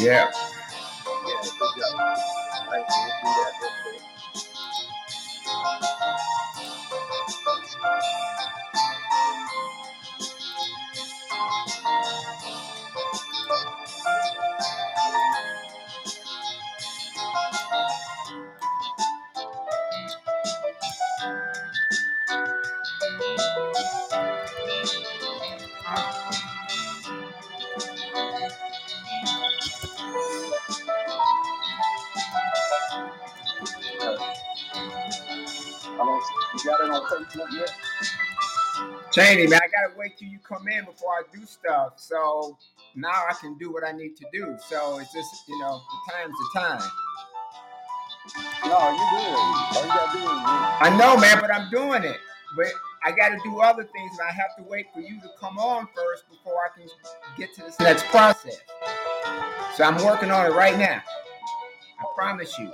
Yeah. Yeah, Cheney, man, I gotta wait till you come in before I do stuff. So now I can do what I need to do. So it's just, you know, the time's the time. No, you good. All you gotta do is I know, man, but I'm doing it. But I got to do other things, and I have to wait for you to come on first before I can get to this next process. So I'm working on it right now. I promise you.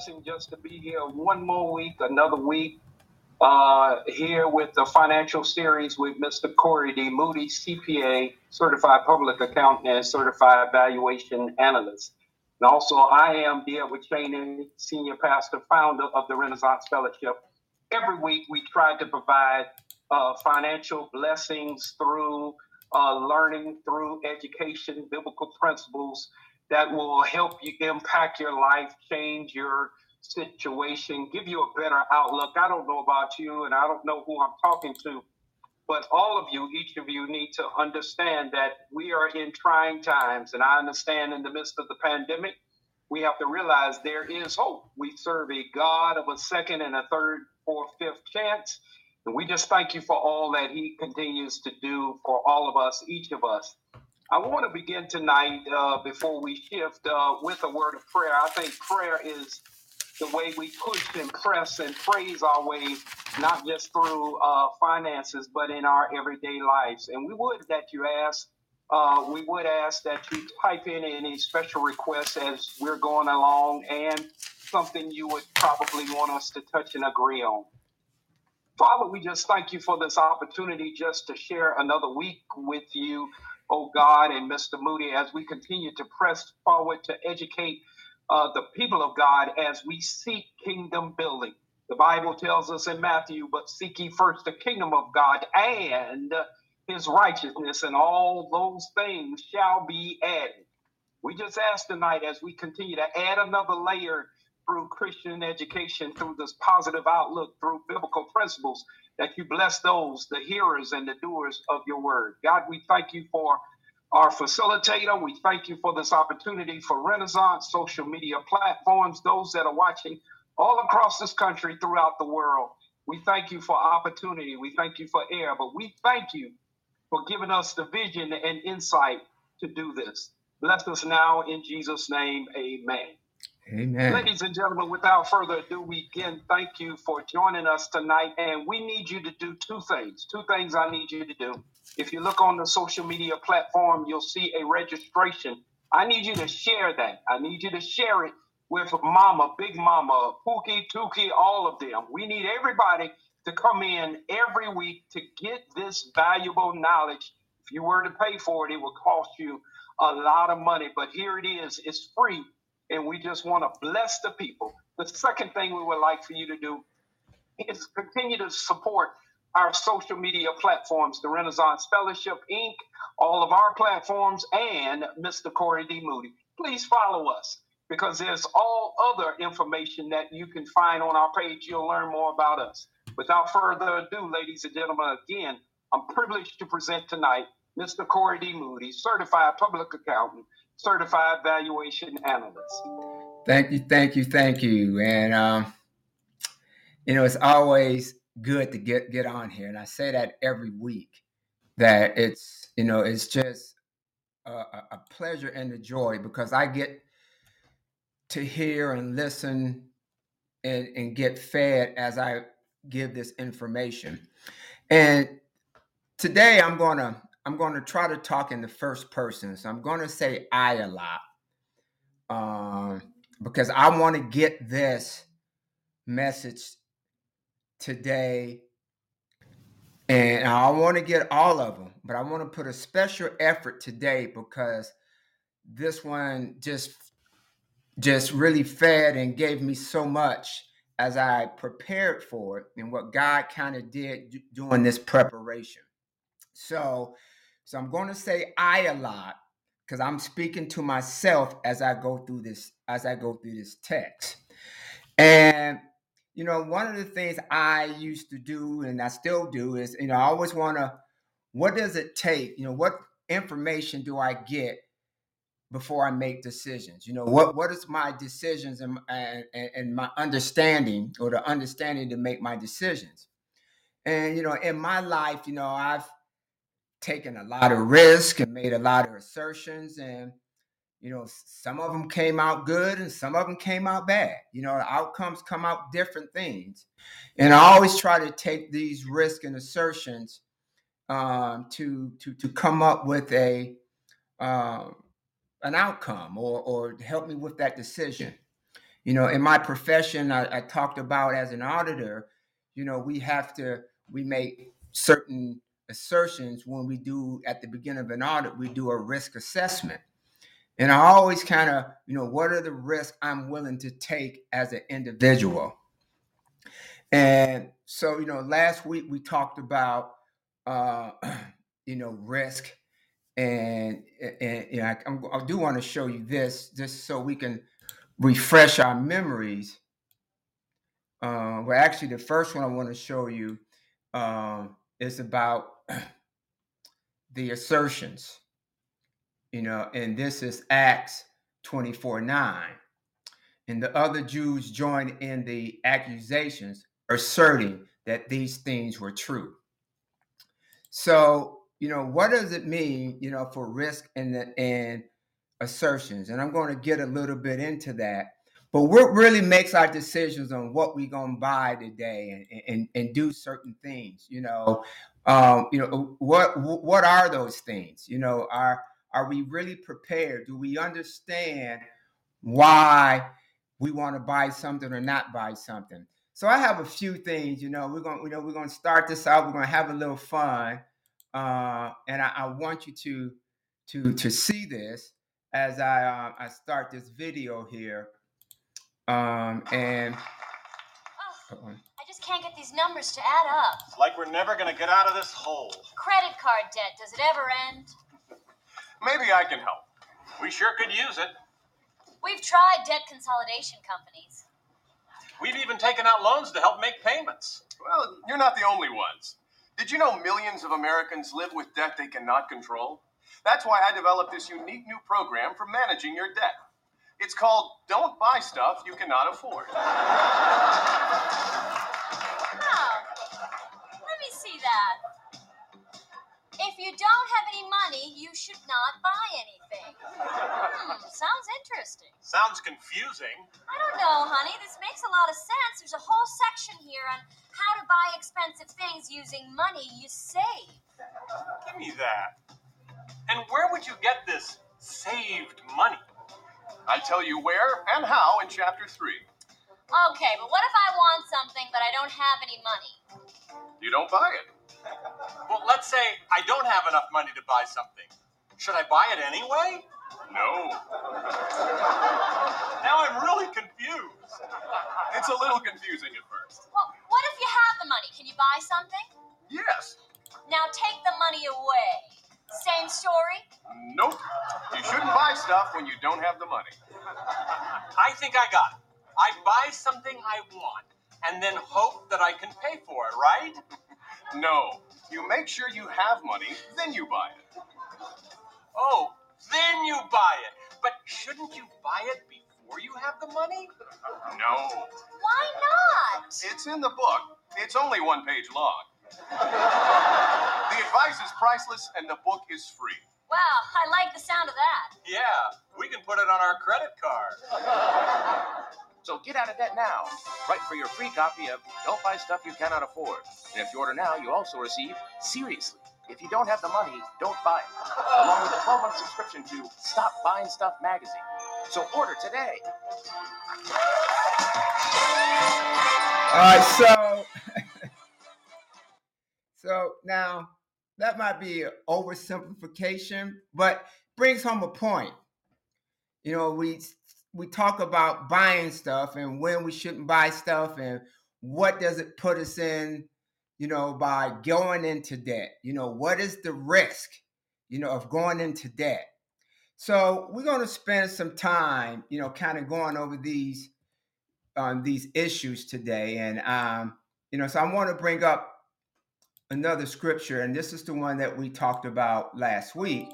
Blessing just to be here one more week, another week, uh, here with the financial series with Mr. Corey D. Moody, CPA, certified public accountant, and certified valuation analyst. And also, I am Dear Cheney, senior pastor, founder of the Renaissance Fellowship. Every week, we try to provide uh, financial blessings through uh, learning, through education, biblical principles that will help you impact your life, change your situation, give you a better outlook. I don't know about you, and I don't know who I'm talking to, but all of you, each of you, need to understand that we are in trying times. And I understand in the midst of the pandemic, we have to realize there is hope. We serve a God of a second and a third, fourth, fifth chance. And we just thank you for all that He continues to do for all of us, each of us. I want to begin tonight uh, before we shift uh, with a word of prayer. I think prayer is the way we push and press and praise our way, not just through uh, finances, but in our everyday lives. And we would that you ask, uh, we would ask that you type in any special requests as we're going along and something you would probably want us to touch and agree on. Father, we just thank you for this opportunity just to share another week with you, oh God, and Mr. Moody, as we continue to press forward to educate uh, the people of God as we seek kingdom building. The Bible tells us in Matthew, but seek ye first the kingdom of God and his righteousness, and all those things shall be added. We just ask tonight as we continue to add another layer through Christian education, through this positive outlook, through biblical principles, that you bless those, the hearers and the doers of your word. God, we thank you for our facilitator. We thank you for this opportunity for Renaissance social media platforms, those that are watching all across this country, throughout the world. We thank you for opportunity. We thank you for air, but we thank you for giving us the vision and insight to do this. Bless us now in Jesus' name. Amen. Amen. Ladies and gentlemen, without further ado, we again thank you for joining us tonight. And we need you to do two things. Two things I need you to do. If you look on the social media platform, you'll see a registration. I need you to share that. I need you to share it with Mama, Big Mama, Pookie, Tookie, all of them. We need everybody to come in every week to get this valuable knowledge. If you were to pay for it, it would cost you a lot of money. But here it is, it's free and we just want to bless the people. The second thing we would like for you to do is continue to support our social media platforms, the Renaissance Fellowship Inc., all of our platforms, and Mr. Corey D. Moody. Please follow us because there's all other information that you can find on our page. You'll learn more about us. Without further ado, ladies and gentlemen, again, I'm privileged to present tonight Mr. Corey D. Moody, certified public accountant certified valuation analyst. Thank you, thank you, thank you. And um, you know, it's always good to get get on here, and I say that every week. That it's you know, it's just a, a pleasure and a joy because I get to hear and listen and, and get fed as I give this information. And today I'm gonna I'm going to try to talk in the first person. So I'm going to say I a lot um, because I want to get this message today. And I want to get all of them, but I want to put a special effort today because this one just just really fed and gave me so much as I prepared for it and what God kind of did during this preparation. So so I'm going to say I a lot because I'm speaking to myself as I go through this as I go through this text. And you know, one of the things I used to do and I still do is, you know, I always want to what does it take? You know, what information do I get before I make decisions? You know, what what is my decisions and and, and my understanding or the understanding to make my decisions? And you know, in my life, you know, I've taken a lot of risk and made a lot of assertions and you know, some of them came out good and some of them came out bad. You know, the outcomes come out different things. And I always try to take these risks and assertions um, to to to come up with a um, an outcome or or help me with that decision. You know, in my profession, I, I talked about as an auditor. You know, we have to we make certain assertions when we do at the beginning of an audit. We do a risk assessment and I always kind of, you know, what are the risks I'm willing to take as an individual? And so, you know, last week we talked about, uh, you know, risk. And, and know, I, I do want to show you this just so we can refresh our memories. Uh, well, actually, the first one I want to show you um, is about the assertions you know, and this is Acts 24 9. And the other Jews joined in the accusations, asserting that these things were true. So, you know, what does it mean, you know, for risk and the, and assertions? And I'm going to get a little bit into that. But what really makes our decisions on what we're to buy today and, and, and do certain things, you know, um, you know, what what are those things? You know, our are we really prepared? Do we understand why we want to buy something or not buy something? So I have a few things. You know, we're gonna, You know, we're to start this out. We're to have a little fun, uh, and I, I, want you to to to see this as I uh, I start this video here. Um, and oh, I just can't get these numbers to add up. It's like we're never going to get out of this hole. Credit card debt. Does it ever end? Maybe I can help. We sure could use it. We've tried debt consolidation companies. We've even taken out loans to help make payments. Well, you're not the only ones. Did you know millions of Americans live with debt they cannot control? That's why I developed this unique new program for managing your debt. It's called Don't Buy Stuff You Cannot Afford. Oh, let me see that. If you don't have any money, you should not buy anything. Hmm, sounds interesting. Sounds confusing. I don't know, honey. This makes a lot of sense. There's a whole section here on how to buy expensive things using money you save. Give me that. And where would you get this saved money? I tell you where and how in chapter 3. Okay, but what if I want something but I don't have any money? You don't buy it. Well, let's say I don't have enough money to buy something. Should I buy it anyway? No. Now I'm really confused. It's a little confusing at first. Well, what if you have the money? Can you buy something? Yes. Now take the money away. Same story? Nope. You shouldn't buy stuff when you don't have the money. I think I got it. I buy something I want and then hope that I can pay for it, right? No. You make sure you have money, then you buy it. Oh, then you buy it. But shouldn't you buy it before you have the money? No. Why not? It's in the book. It's only one page long. the advice is priceless and the book is free. Wow, I like the sound of that. Yeah, we can put it on our credit card. So get out of debt now. Write for your free copy of Don't Buy Stuff You Cannot Afford. And if you order now, you also receive Seriously. If you don't have the money, don't buy it. Along with a 12 month subscription to Stop Buying Stuff magazine. So order today. All right, so so now that might be an oversimplification, but brings home a point. You know, we we talk about buying stuff and when we shouldn't buy stuff and what does it put us in you know by going into debt you know what is the risk you know of going into debt so we're going to spend some time you know kind of going over these um, these issues today and um, you know so i want to bring up another scripture and this is the one that we talked about last week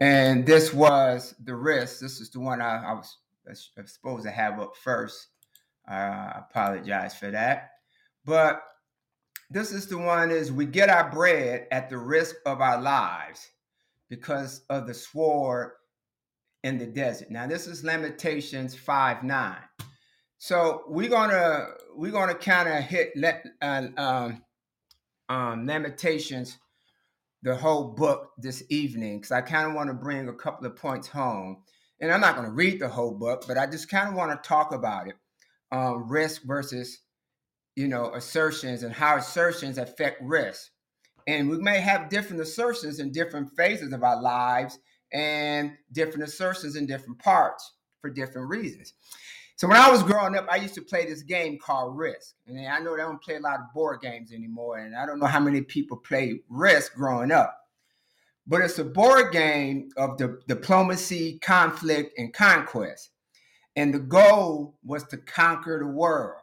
and this was the risk. This is the one I, I was, supposed to have up first. I apologize for that. But this is the one is we get our bread at the risk of our lives because of the sword in the desert. Now, this is Lamentations 5 9. So we're gonna we're gonna kind of hit let uh, um, um, Lamentations the whole book this evening because I kind of want to bring a couple of points home. And I'm not going to read the whole book, but I just kind of want to talk about it um, risk versus, you know, assertions and how assertions affect risk. And we may have different assertions in different phases of our lives and different assertions in different parts for different reasons. So when I was growing up, I used to play this game called Risk. And I know they don't play a lot of board games anymore. And I don't know how many people play Risk growing up. But it's a board game of the diplomacy, conflict, and conquest. And the goal was to conquer the world.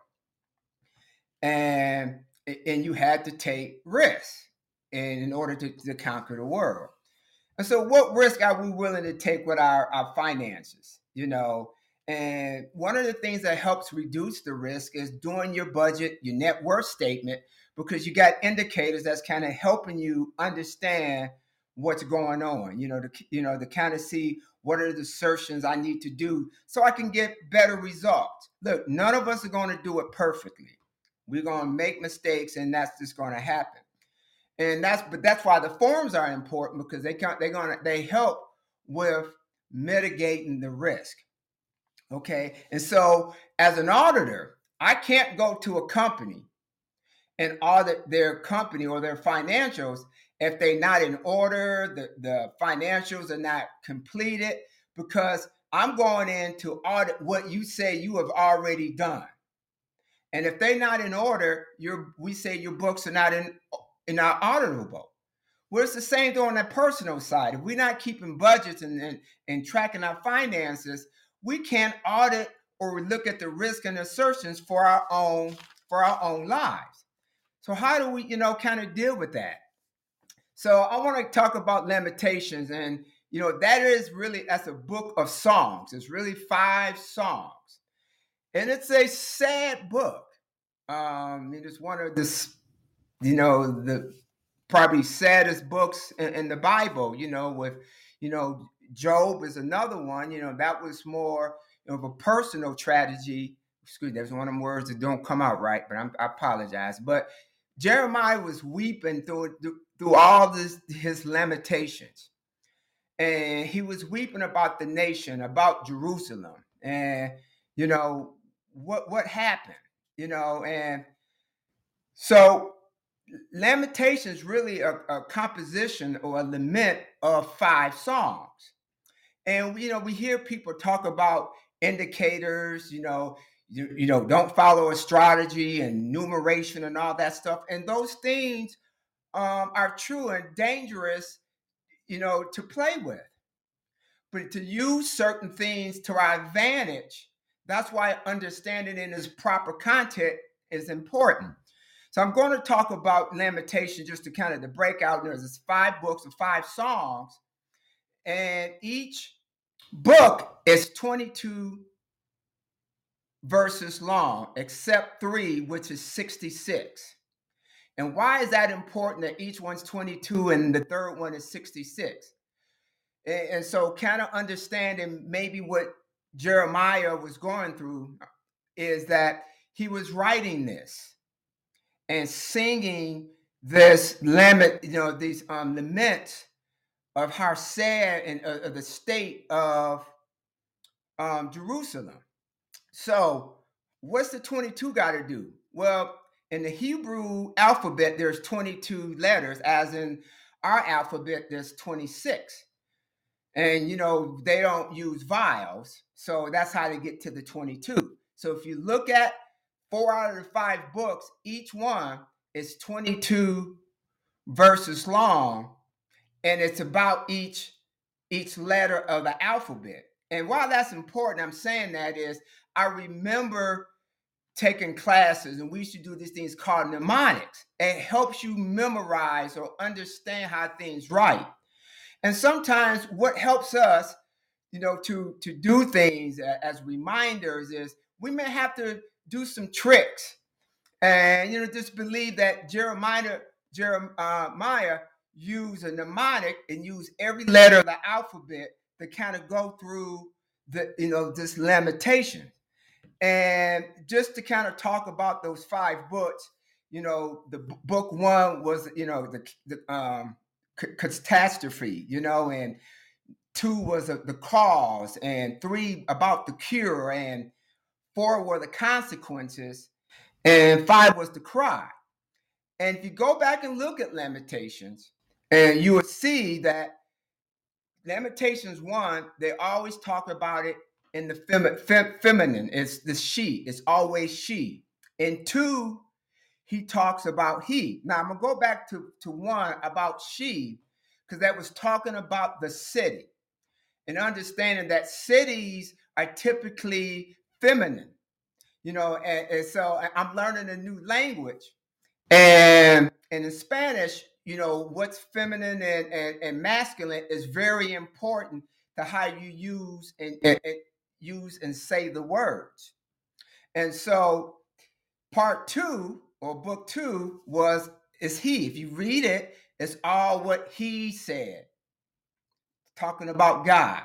And, and you had to take risks in order to, to conquer the world. And so what risk are we willing to take with our, our finances? You know, and one of the things that helps reduce the risk is doing your budget, your net worth statement, because you got indicators that's kind of helping you understand what's going on. You know, to you know, to kind of see what are the assertions I need to do so I can get better results. Look, none of us are going to do it perfectly. We're going to make mistakes, and that's just going to happen. And that's but that's why the forms are important because they can they're gonna they help with mitigating the risk. Okay. And so, as an auditor, I can't go to a company and audit their company or their financials if they're not in order, the, the financials are not completed, because I'm going in to audit what you say you have already done. And if they're not in order, your we say your books are not in in our auditable. Well, it's the same thing on the personal side. If we're not keeping budgets and, and, and tracking our finances, we can't audit or look at the risk and assertions for our own for our own lives. So how do we, you know, kind of deal with that? So I want to talk about Lamentations and you know that is really that's a book of songs. It's really five songs. And it's a sad book. Um, it is one of the you know the probably saddest books in, in the Bible, you know, with you know Job is another one. You know, that was more of a personal tragedy. Excuse me, there's one of them words that don't come out right, but I'm, i apologize. But Jeremiah was weeping through through all this his lamentations, and he was weeping about the nation, about Jerusalem, and you know what what happened, you know, and so Lamentations really a, a composition or a lament of five songs. And you know, we hear people talk about indicators, you know, you, you know, don't follow astrology and numeration and all that stuff. And those things um, are true and dangerous, you know, to play with. But to use certain things to our advantage, that's why understanding in its proper content is important. So I'm going to talk about lamentation just to kind of the breakout. There's five books and five songs and each book is 22 verses long, except three, which is 66. And why is that important that each one's 22 and the third one is 66? And, and so, kind of understanding maybe what Jeremiah was going through is that he was writing this and singing this lament, you know, these um, laments of how sad and uh, the state of um, Jerusalem. So, what's the 22 got to do? Well, in the Hebrew alphabet, there's 22 letters, as in our alphabet, there's 26. And you know, they don't use vowels, so that's how they get to the 22. So if you look at four out of the five books, each one is 22 verses long and it's about each each letter of the alphabet. And why that's important, I'm saying that is I remember taking classes and we used to do these things called mnemonics. It helps you memorize or understand how things write. And sometimes what helps us, you know, to to do things as reminders is we may have to do some tricks and you know just believe that Jeremiah Jeremiah uh, use a mnemonic and use every letter. of the alphabet to kind of go through the you know this lamentation. And just to kind of talk about those five books you know the book one was you know the, the um c- catastrophe you know and two was uh, the cause and three about the cure and four were the consequences and five was the cry. And if you go back and look at lamentations and you will see that Lamentations one, they always talk about it in the fem- fem- feminine. It's the she. It's always she. In two, he talks about he. Now I'm gonna go back to, to one about she, because that was talking about the city and understanding that cities are typically feminine. You know, and, and so I'm learning a new language. And, and in Spanish, you know what's feminine and, and, and masculine is very important to how you use and, and, and use and say the words. And so part two or book two was is he. If you read it it's all what he said. Talking about god.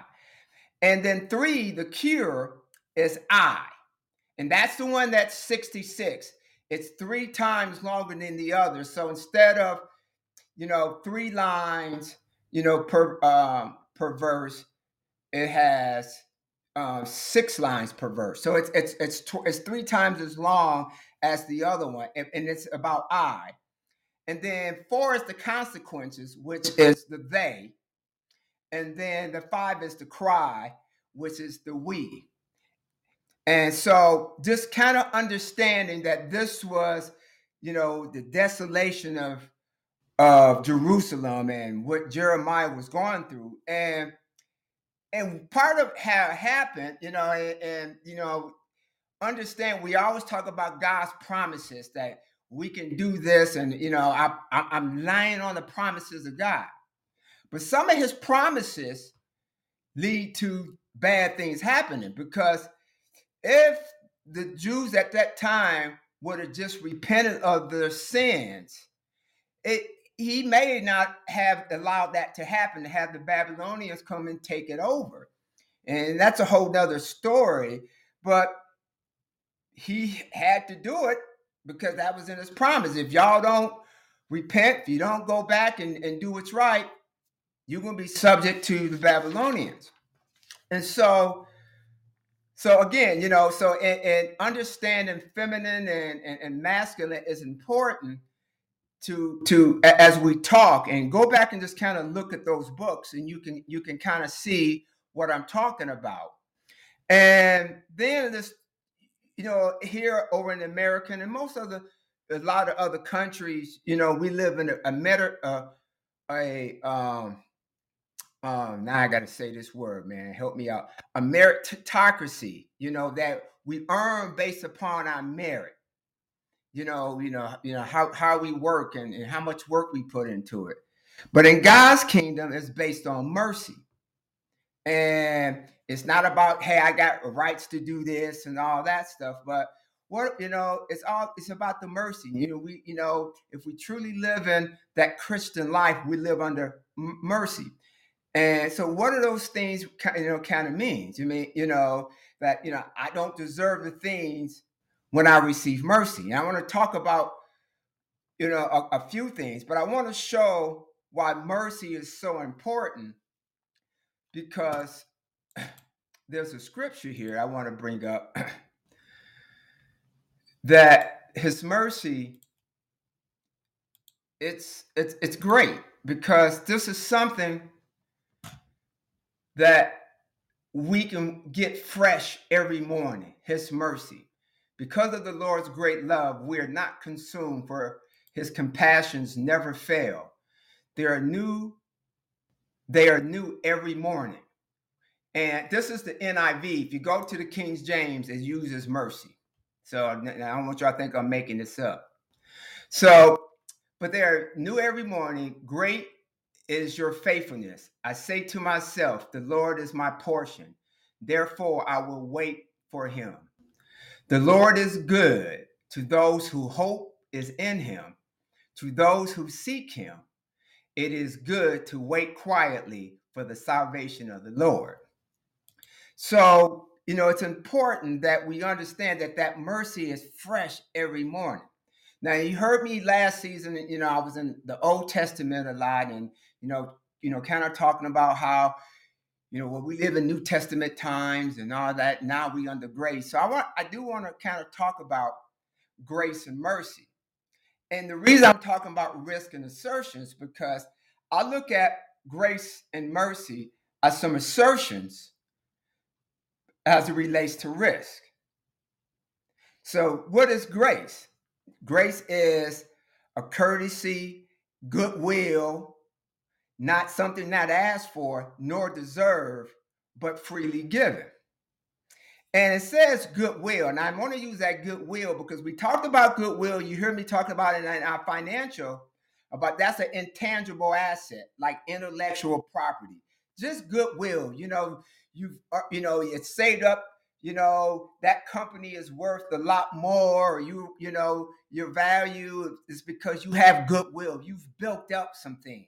And then three the cure is i. And that's the one that's 66 it's three times longer than the other. So instead of you know, three lines, you know, per um, per verse. It has um, six lines per verse, so it's it's it's tw- it's three times as long as the other one, and, and it's about I. And then four is the consequences, which is the they, and then the five is the cry, which is the we. And so, just kind of understanding that this was, you know, the desolation of of Jerusalem and what Jeremiah was going through. And and part of how it happened, you know, and, and you know, understand we always talk about God's promises that we can do this, and you know, I, I I'm lying on the promises of God. But some of his promises lead to bad things happening because if the Jews at that time would have just repented of their sins, it he may not have allowed that to happen to have the babylonians come and take it over. And that's a whole nother story but he had to do it because that was in his promise. If y'all don't repent if you don't go back and, and do what's right you're going to be subject to the babylonians. And so so again you know so and, and understanding feminine and, and, and masculine is important to to as we talk and go back and just kind of look at those books and you can you can kind of see what I'm talking about. And then this, you know, here over in American and most of the a lot of other countries, you know, we live in a, a meta uh, a um um now I gotta say this word, man. Help me out. A meritocracy, you know, that we earn based upon our merit you know, you know, you know how how we work and, and how much work we put into it. But in God's kingdom, it's based on mercy. And it's not about, hey, I got rights to do this and all that stuff, but what you know, it's all it's about the mercy. You know, we, you know, if we truly live in that Christian life, we live under m- mercy. And so, what are those things? You know, kind of means. You mean, you know, that you know, I don't deserve the things when I receive mercy. And I want to talk about, you know, a, a few things, but I want to show why mercy is so important because there's a scripture here I want to bring up that his mercy it's it's it's great because this is something that we can get fresh every morning his mercy because of the Lord's great love, we are not consumed, for his compassions never fail. They are new, they are new every morning. And this is the NIV. If you go to the King James, it uses mercy. So I don't want y'all to think I'm making this up. So, but they are new every morning. Great is your faithfulness. I say to myself, the Lord is my portion. Therefore, I will wait for him. The Lord is good to those who hope is in him, to those who seek him. It is good to wait quietly for the salvation of the Lord. So, you know, it's important that we understand that that mercy is fresh every morning. Now, you heard me last season, you know, I was in the Old Testament a lot and, you know, you know, kind of talking about how, you know, when we live in New Testament times and all that, now we under grace. So I want I do want to kind of talk about grace and mercy. And the reason I'm talking about risk and assertions because I look at grace and mercy as some assertions as it relates to risk. So, what is grace? Grace is a courtesy, goodwill, not something not asked for nor deserved, but freely given. And it says goodwill. And I'm going to use that goodwill because we talked about goodwill. You hear me talking about it in our financial, about that's an intangible asset, like intellectual property. Just goodwill. You know, you've uh, you know, it's saved up, you know, that company is worth a lot more, you, you know, your value is because you have goodwill. You've built up some things.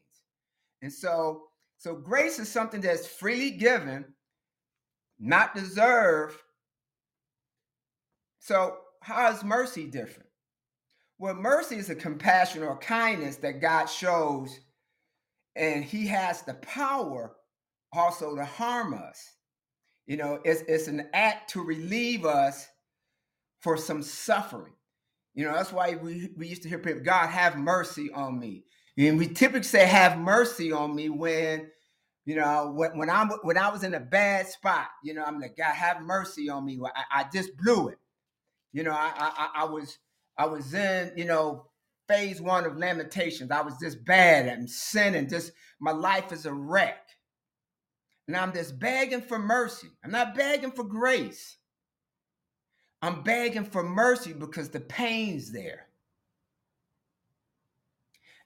And so, so grace is something that's freely given, not deserved, so, how is mercy different? Well, mercy is a compassion or kindness that God shows, and He has the power also to harm us. You know, it's, it's an act to relieve us for some suffering. You know, that's why we, we used to hear people, God, have mercy on me. And we typically say, have mercy on me when, you know, when, when I'm when I was in a bad spot, you know, I'm like, God, have mercy on me. I, I just blew it. You know, I, I I was I was in, you know, phase one of lamentations. I was just bad and sinning. Just my life is a wreck. And I'm just begging for mercy. I'm not begging for grace. I'm begging for mercy because the pain's there.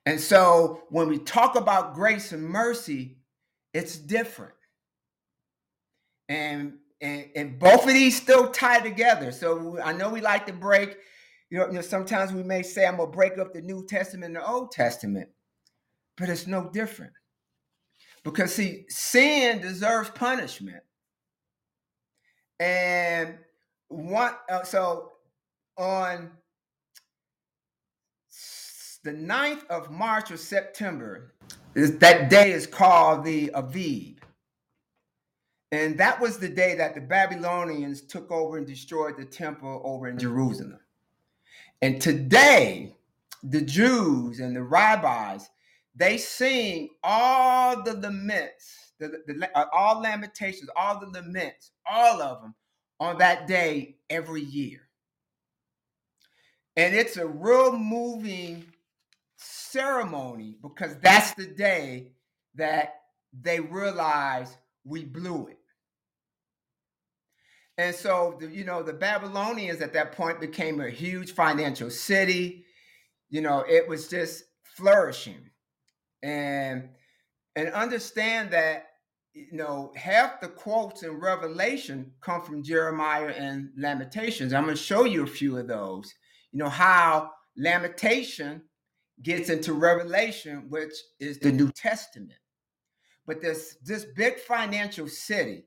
And so when we talk about grace and mercy, it's different. And and, and both of these still tie together. So I know we like to break, you know, you know, sometimes we may say I'm gonna break up the New Testament and the Old Testament, but it's no different. Because see, sin deserves punishment. And one uh, so on the 9th of March or September, is, that day is called the Aviv. And that was the day that the Babylonians took over and destroyed the temple over in Jerusalem. And today, the Jews and the rabbis, they sing all the laments, the, the, uh, all lamentations, all the laments, all of them on that day every year. And it's a real moving ceremony because that's the day that they realize we blew it. And so, the, you know, the Babylonians at that point became a huge financial city. You know, it was just flourishing. And and understand that you know half the quotes in Revelation come from Jeremiah and Lamentations. I'm going to show you a few of those. You know how Lamentation gets into Revelation, which is the New Testament. But this this big financial city,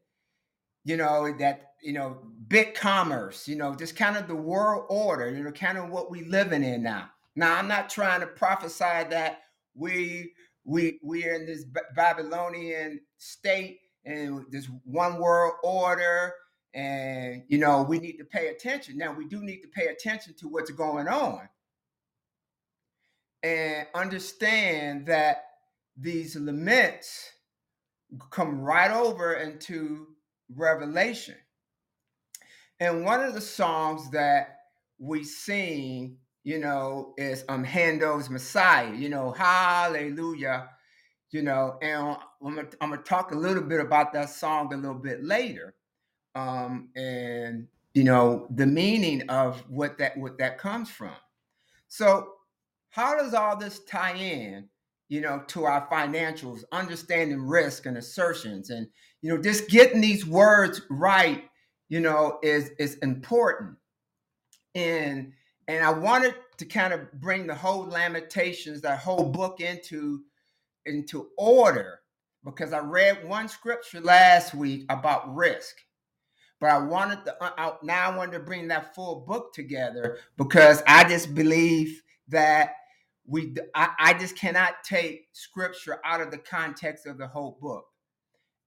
you know, that you know, big commerce, you know, just kind of the world order, you know, kind of what we living in now. Now, I'm not trying to prophesy that we we we're in this Babylonian state and this one world order, and you know, we need to pay attention. Now, we do need to pay attention to what's going on and understand that these laments come right over into Revelation. And one of the songs that we sing, you know, is um Handel's Messiah, you know, hallelujah, you know, and I'm gonna, I'm gonna talk a little bit about that song a little bit later. Um, and you know, the meaning of what that what that comes from. So how does all this tie in, you know, to our financials, understanding risk and assertions and you know, just getting these words right you know, is is important. And and I wanted to kind of bring the whole Lamentations, that whole book into into order because I read one scripture last week about risk. But I wanted to uh, I, now I wanted to bring that full book together because I just believe that we I, I just cannot take scripture out of the context of the whole book.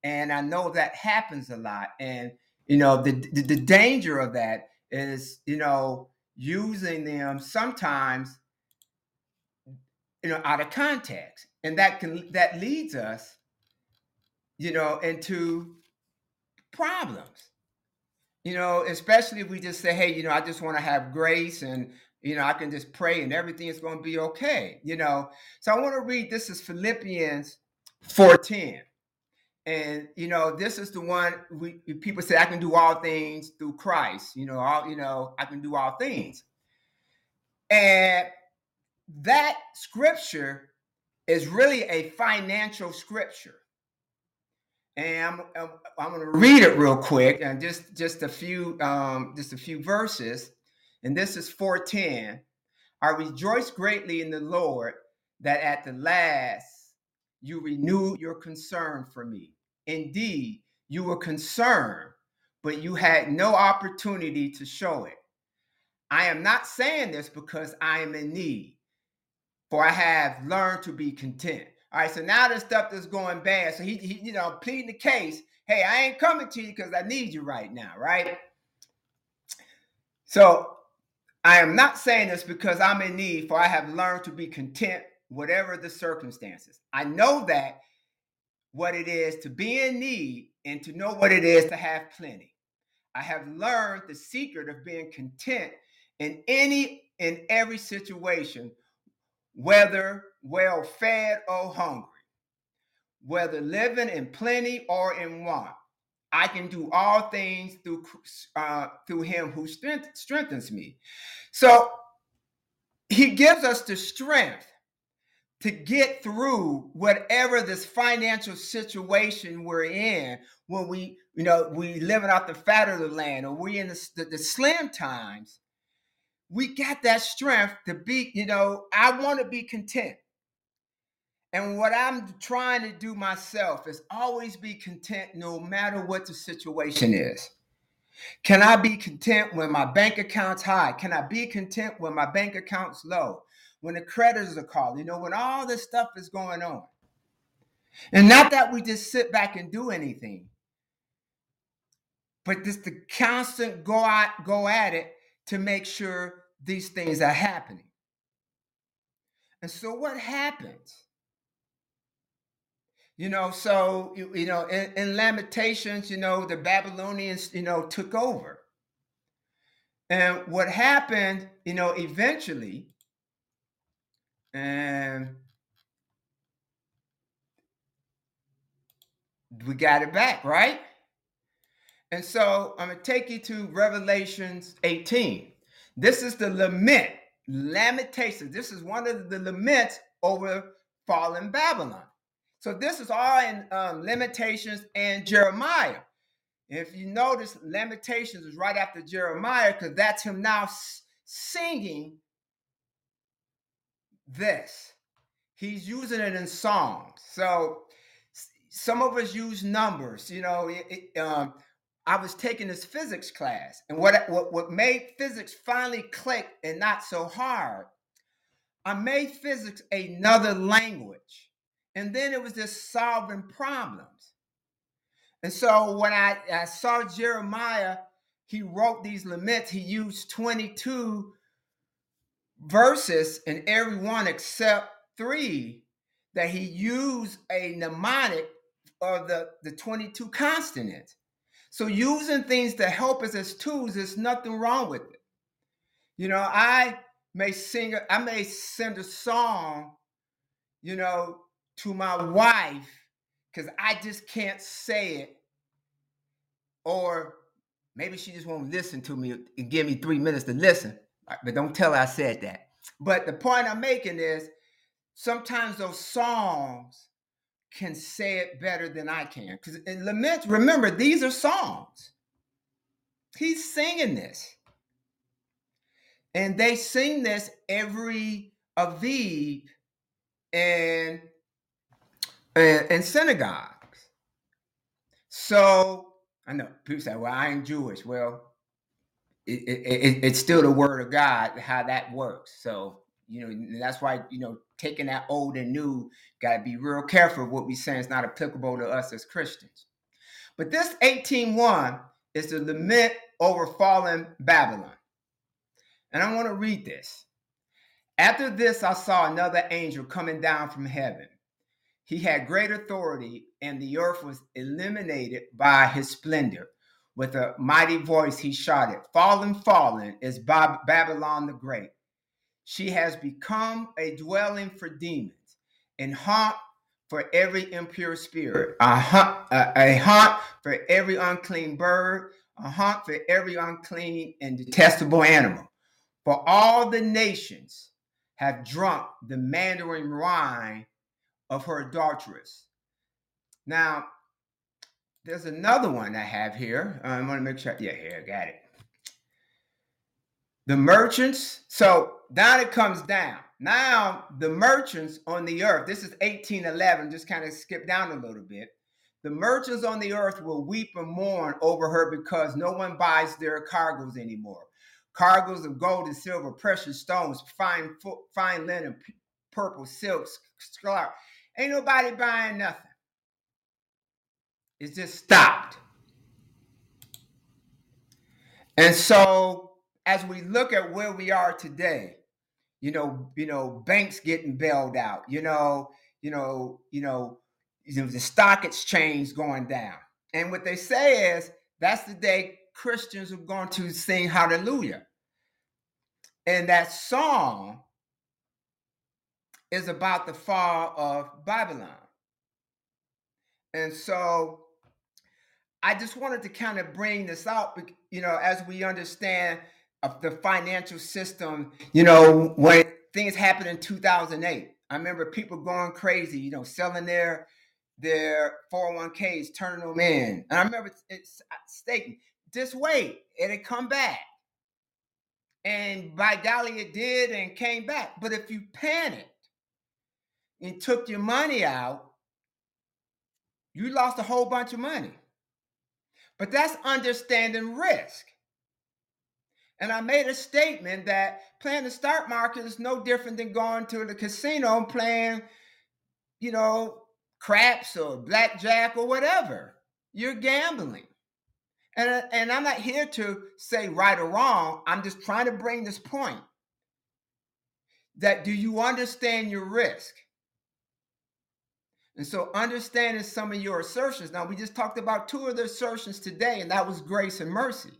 And I know that happens a lot. And you know, the the, the danger of that is, you know, using them sometimes you know out of context. And that can that leads us, you know, into problems you know, especially if we just say, hey, you know, I just want to have grace and, you know, I can just pray and everything is going to be okay, you know. So I want to read this is Philippians 4:10. And you know, this is the one we people say I can do all things through Christ, you know, all you know, I can do all things. And that scripture is really a financial scripture and I'm, I'm, going to read it real quick and just just a few um, just a few verses and this is 410 i rejoice greatly in the lord that at the last you renewed your concern for me indeed you were concerned but you had no opportunity to show it i am not saying this because i am in need for i have learned to be content all right, so now the stuff that's going bad. So he, he, you know, pleading the case. Hey, I ain't coming to you because I need you right now, right? So I am not saying this because I'm in need, for I have learned to be content, whatever the circumstances. I know that what it is to be in need and to know what it is to have plenty. I have learned the secret of being content in any in every situation, whether well fed or hungry, whether living in plenty or in want. I can do all things through uh, through Him who strength, strengthens me. So He gives us the strength to get through whatever this financial situation we're in when we, you know, we living off the fat of the land or we in the, the, the slim times. We got that strength to be, you know, I want to be content. And what I'm trying to do myself is always be content no matter what the situation is. Can I be content when my bank account's high? Can I be content when my bank account's low? When the creditors are calling, you know, when all this stuff is going on. And not that we just sit back and do anything, but just the constant go out, go at it to make sure these things are happening. And so what happens? You know, so you, you know, in, in, Lamentations, you know, the Babylonians, you know, took over. And what happened, you know, eventually, and we got it back, right? And so I'm gonna take you to Revelations 18. This is the lament, lamentations. This is one of the laments over fallen Babylon. So this is all in um, Lamentations and Jeremiah. If you notice, Lamentations is right after Jeremiah because that's him now singing this. He's using it in songs. So some of us use numbers. You know, it, it, um, I was taking this physics class, and what, what what made physics finally click and not so hard, I made physics another language. And then it was just solving problems. And so when I, I saw Jeremiah, he wrote these laments, he used 22 verses in every one except three that he used a mnemonic of the, the 22 consonants. So using things to help us as tools, there's nothing wrong with it. You know, I may sing, I may send a song, you know, to my wife because I just can't say it. Or maybe she just won't listen to me and give me three minutes to listen. Uh, but don't tell her I said that. But the point I'm making is sometimes those songs can say it better than I can. Because in laments, remember, these are songs. He's singing this. And they sing this every Aviv and and, and synagogues. So I know people say, "Well, I ain't Jewish." Well, it, it, it, it's still the word of God how that works. So you know that's why you know taking that old and new got to be real careful. What we saying is not applicable to us as Christians. But this 18:1 is the lament over fallen Babylon, and I want to read this. After this, I saw another angel coming down from heaven. He had great authority, and the earth was illuminated by his splendor. With a mighty voice, he shouted, Fallen, fallen is Babylon the Great. She has become a dwelling for demons and haunt for every impure spirit, a haunt, a, a haunt for every unclean bird, a haunt for every unclean and detestable animal. For all the nations have drunk the mandarin wine of her adulteress. Now, there's another one I have here. I want to make sure. Yeah, here, got it. The merchants. So now it comes down. Now the merchants on the earth. This is 1811. Just kind of skip down a little bit. The merchants on the earth will weep and mourn over her because no one buys their cargoes anymore cargoes of gold and silver, precious stones, fine fine linen, purple silks, scarlet. Ain't nobody buying nothing. It's just stopped. And so as we look at where we are today, you know, you know, banks getting bailed out, you know, you know, you know, you know, the stock exchange going down. And what they say is that's the day Christians are going to sing hallelujah. And that song is about the fall of Babylon. And so I just wanted to kind of bring this out, you know, as we understand of the financial system, you know, when things happened in 2008. I remember people going crazy, you know, selling their their 401ks, turning them in. And I remember it's uh, stating, just wait, it'll come back. And by golly, it did and came back. But if you panicked and took your money out, you lost a whole bunch of money. But that's understanding risk. And I made a statement that playing the stock market is no different than going to the casino and playing, you know, craps or blackjack or whatever. You're gambling. And, and I'm not here to say right or wrong. I'm just trying to bring this point that do you understand your risk? And so, understanding some of your assertions. Now, we just talked about two of the assertions today, and that was grace and mercy.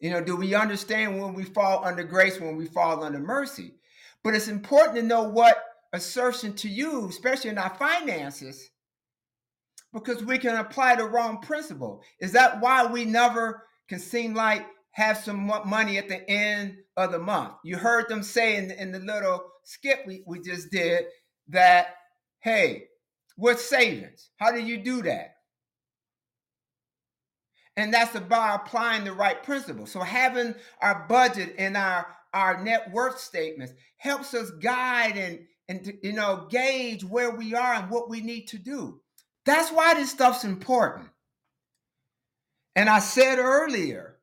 You know, do we understand when we fall under grace, when we fall under mercy? But it's important to know what assertion to use, especially in our finances, because we can apply the wrong principle. Is that why we never can seem like have some money at the end of the month? You heard them say in, in the little skip we, we just did that, hey, what's savings? How do you do that? And that's about applying the right principle. So having our budget and our our net worth statements helps us guide and and you know gauge where we are and what we need to do. That's why this stuff's important. And I said earlier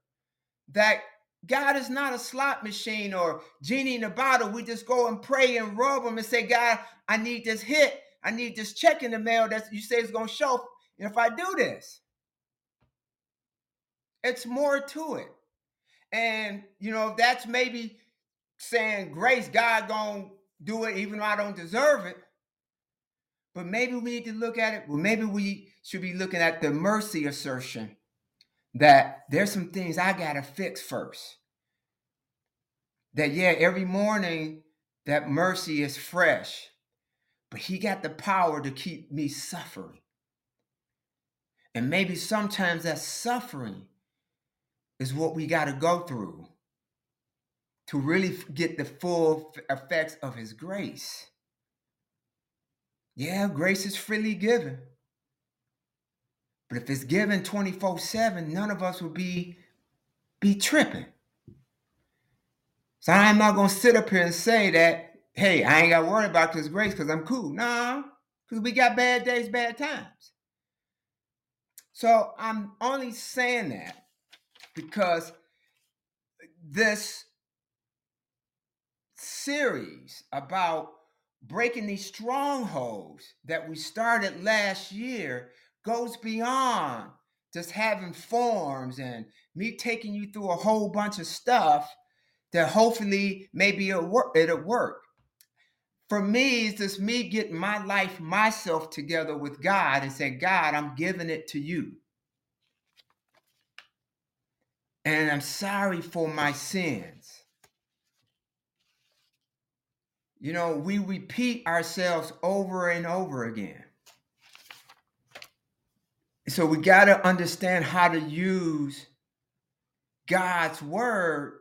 that God is not a slot machine or genie in a bottle. We just go and pray and rub them and say, God, I need this hit. I need this check in the mail that you say is going to show. If I do this, it's more to it. And, you know, that's maybe saying grace, God going to do it even though I don't deserve it. But maybe we need to look at it. Well, maybe we should be looking at the mercy assertion that there's some things I got to fix first. That, yeah, every morning that mercy is fresh, but he got the power to keep me suffering. And maybe sometimes that suffering is what we got to go through to really get the full effects of his grace. Yeah, grace is freely given. But if it's given 24-7, none of us will be, be tripping. So I'm not gonna sit up here and say that, hey, I ain't got to worry about this grace because I'm cool. Nah, Because we got bad days, bad times. So I'm only saying that because this series about breaking these strongholds that we started last year goes beyond just having forms and me taking you through a whole bunch of stuff that hopefully maybe it'll work. It'll work. For me, it's just me getting my life, myself together with God and say, God, I'm giving it to you. And I'm sorry for my sins. You know, we repeat ourselves over and over again. So we got to understand how to use God's word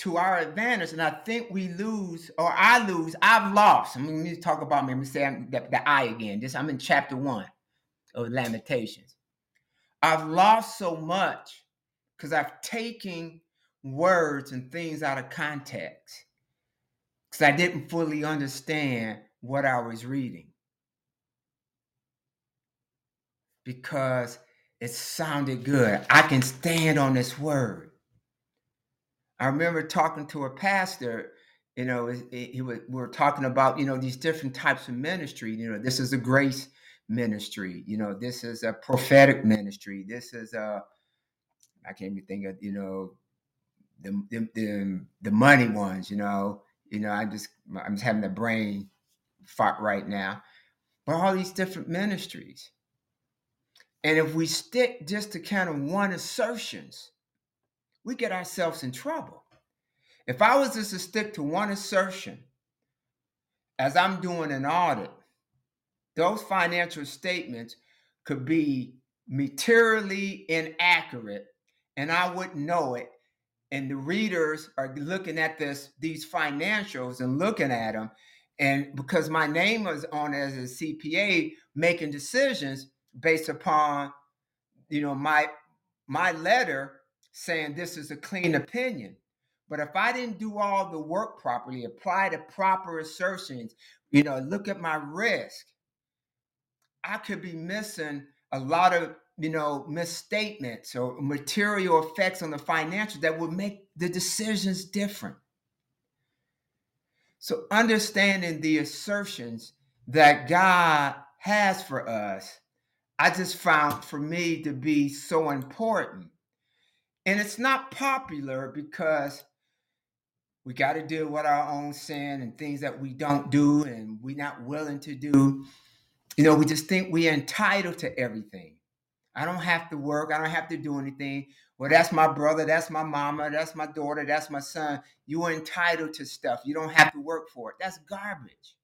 to our advantage. And I think we lose, or I lose, I've lost. I mean, let me talk about me. Let me say the, the I again. This I'm in chapter one of Lamentations. I've lost so much because I've taken words and things out of context because I didn't fully understand what I was reading. Because it sounded good. I can stand on this word. I remember talking to a pastor, you know, was, we were talking about, you know, these different types of ministry. You know, this is a grace ministry. You know, this is a prophetic ministry. This is a, I can't even think of, you know, the the the, the money ones. You know, you know, I just I'm just having a brain fart right now. But all these different ministries. And if we stick just to kind of one assertions, we get ourselves in trouble. If I was just to stick to one assertion, as I'm doing an audit, those financial statements could be materially inaccurate and I wouldn't know it and the readers are looking at this these financials and looking at them and because my name was on as a cpa making decisions based upon you know my my letter saying this is a clean opinion but if i didn't do all the work properly apply the proper assertions you know look at my risk i could be missing a lot of you know, misstatements or material effects on the financial that would make the decisions different. So, understanding the assertions that God has for us, I just found for me to be so important. And it's not popular because we got to deal with our own sin and things that we don't do and we're not willing to do. You know, we just think we're entitled to everything. I don't have to work. I don't have to do anything. Well, that's my brother. That's my mama. That's my daughter. That's my son. You are entitled to stuff. You don't have to work for it. That's garbage.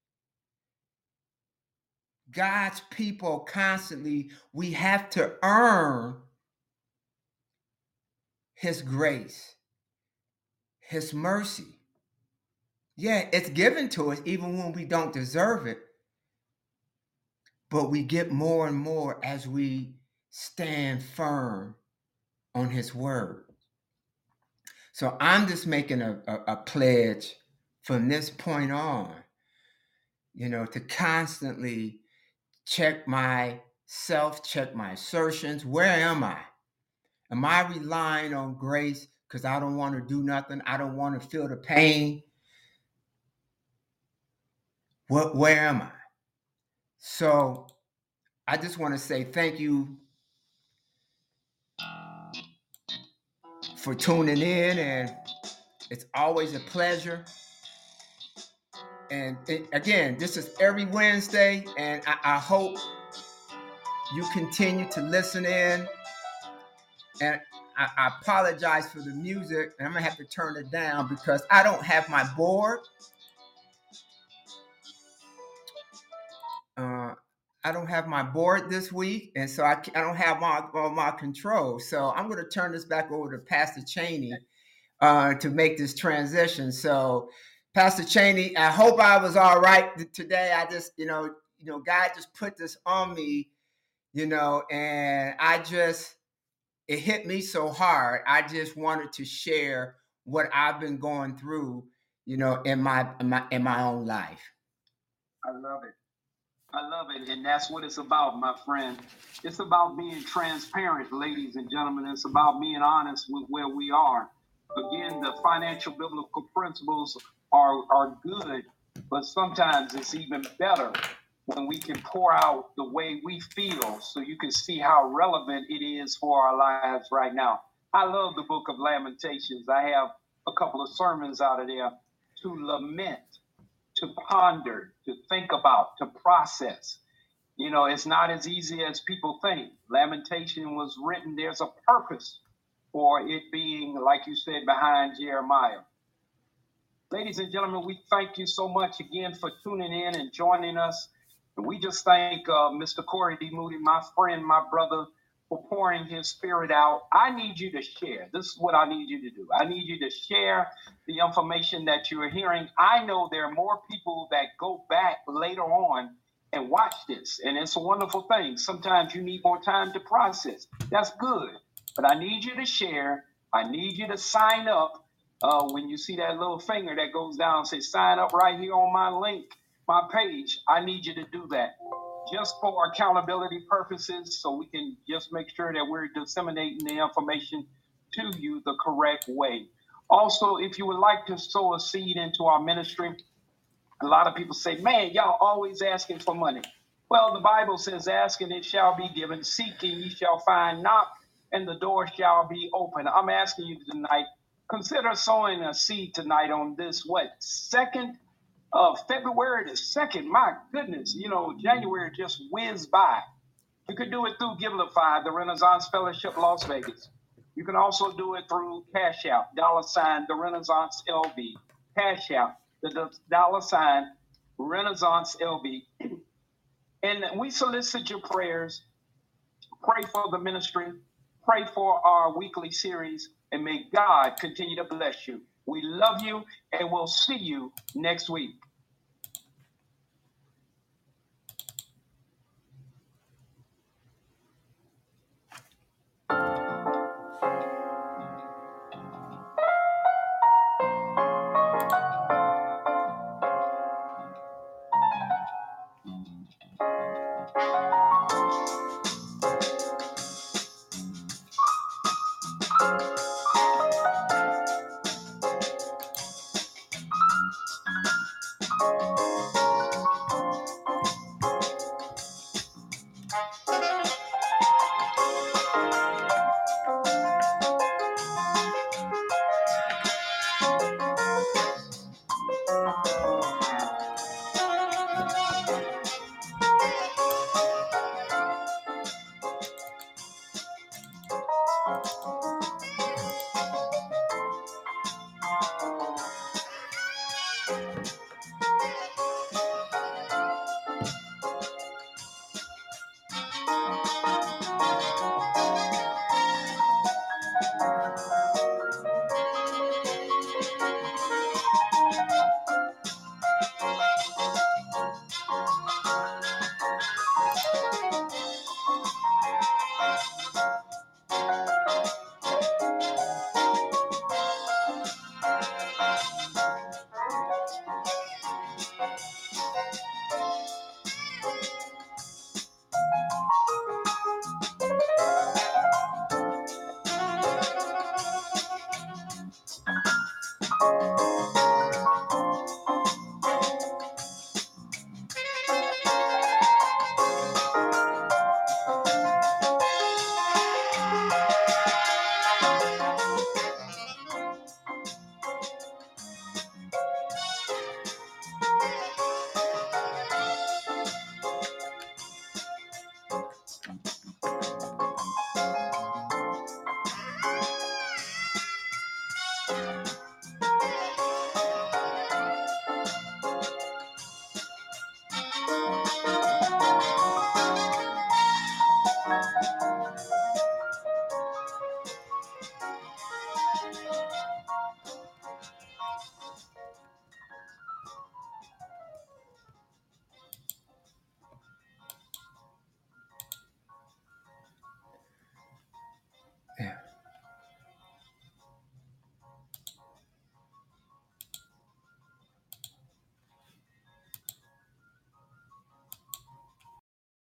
God's people constantly, we have to earn His grace, His mercy. Yeah, it's given to us even when we don't deserve it. But we get more and more as we stand firm on his word. So I'm just making a, a, a, pledge from this point on, you know, to constantly check myself, check my assertions. Where am I? Am I relying on grace because I don't want to do nothing? I don't want to feel the pain. What where am I? So I just want to say thank you for tuning in, and it's always a pleasure. And it, again, this is every Wednesday, and I, I hope you continue to listen in. And I, I, apologize for the music, and I'm gonna have to turn it down because I don't have my board. Uh, I don't have my board this week, and so I, I don't have my my control. So I'm going to turn this back over to Pastor Cheney uh, to make this transition. So, Pastor Cheney, I hope I was all right today. I just, you know, you know, God just put this on me, you know, and I just it hit me so hard. I just wanted to share what I've been going through, you know, in my in my in my own life. I love it. I love it. And that's what it's about, my friend. It's about being transparent, ladies and gentlemen. It's about being honest with where we are. Again, the financial biblical principles are, are good, but sometimes it's even better when we can pour out the way we feel so you can see how relevant it is for our lives right now. I love the book of Lamentations. I have a couple of sermons out of there to lament, to ponder, to think about, to process. You know, it's not as easy as people think. Lamentation was written, there's a purpose for it being, like you said, behind Jeremiah. Ladies and gentlemen, we thank you so much again for tuning in and joining us. We just thank uh, Mr. Corey D. Moody, my friend, my brother, for pouring his spirit out. I need you to share. This is what I need you to do. I need you to share the information that you're hearing. I know there are more people that go back later on and watch this, and it's a wonderful thing. Sometimes you need more time to process. That's good. But I need you to share. I need you to sign up. Uh, when you see that little finger that goes down, say sign up right here on my link, my page. I need you to do that just for accountability purposes, so we can just make sure that we're disseminating the information to you the correct way. Also, if you would like to sow a seed into our ministry, a lot of people say, man, y'all always asking for money. Well, the Bible says, asking it shall be given, seeking ye shall find, knock, and the door shall be open. I'm asking you tonight, consider sowing a seed tonight on this, what, second of February the 2nd. My goodness, you know, January just whizzed by. You could do it through Givelify, the Renaissance Fellowship Las Vegas. You can also do it through Cash App, dollar sign, the Renaissance LV. Cash App, the dollar sign, Renaissance LV. And we solicit your prayers. Pray for the ministry. Pray for our weekly series. And may God continue to bless you. We love you, and we'll see you next week.